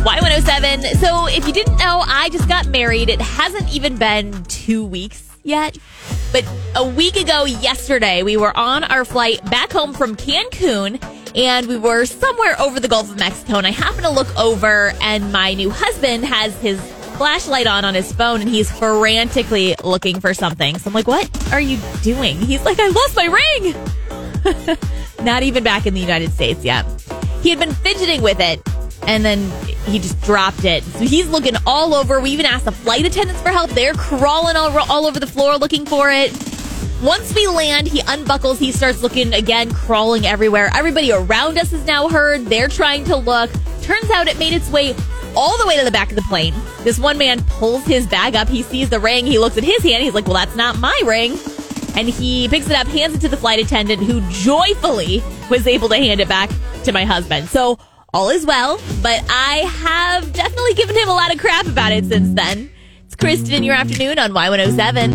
Y107. So, if you didn't know, I just got married. It hasn't even been two weeks yet. But a week ago, yesterday, we were on our flight back home from Cancun and we were somewhere over the Gulf of Mexico. And I happened to look over, and my new husband has his flashlight on on his phone and he's frantically looking for something. So I'm like, what are you doing? He's like, I lost my ring. Not even back in the United States yet. He had been fidgeting with it and then he just dropped it. So he's looking all over. We even asked the flight attendants for help. They're crawling all, all over the floor looking for it. Once we land, he unbuckles. He starts looking again, crawling everywhere. Everybody around us is now heard. They're trying to look. Turns out it made its way all the way to the back of the plane. This one man pulls his bag up. He sees the ring. He looks at his hand. He's like, well, that's not my ring. And he picks it up, hands it to the flight attendant, who joyfully was able to hand it back to my husband. So all is well, but I have definitely given him a lot of crap about it since then. It's Kristen your afternoon on Y107.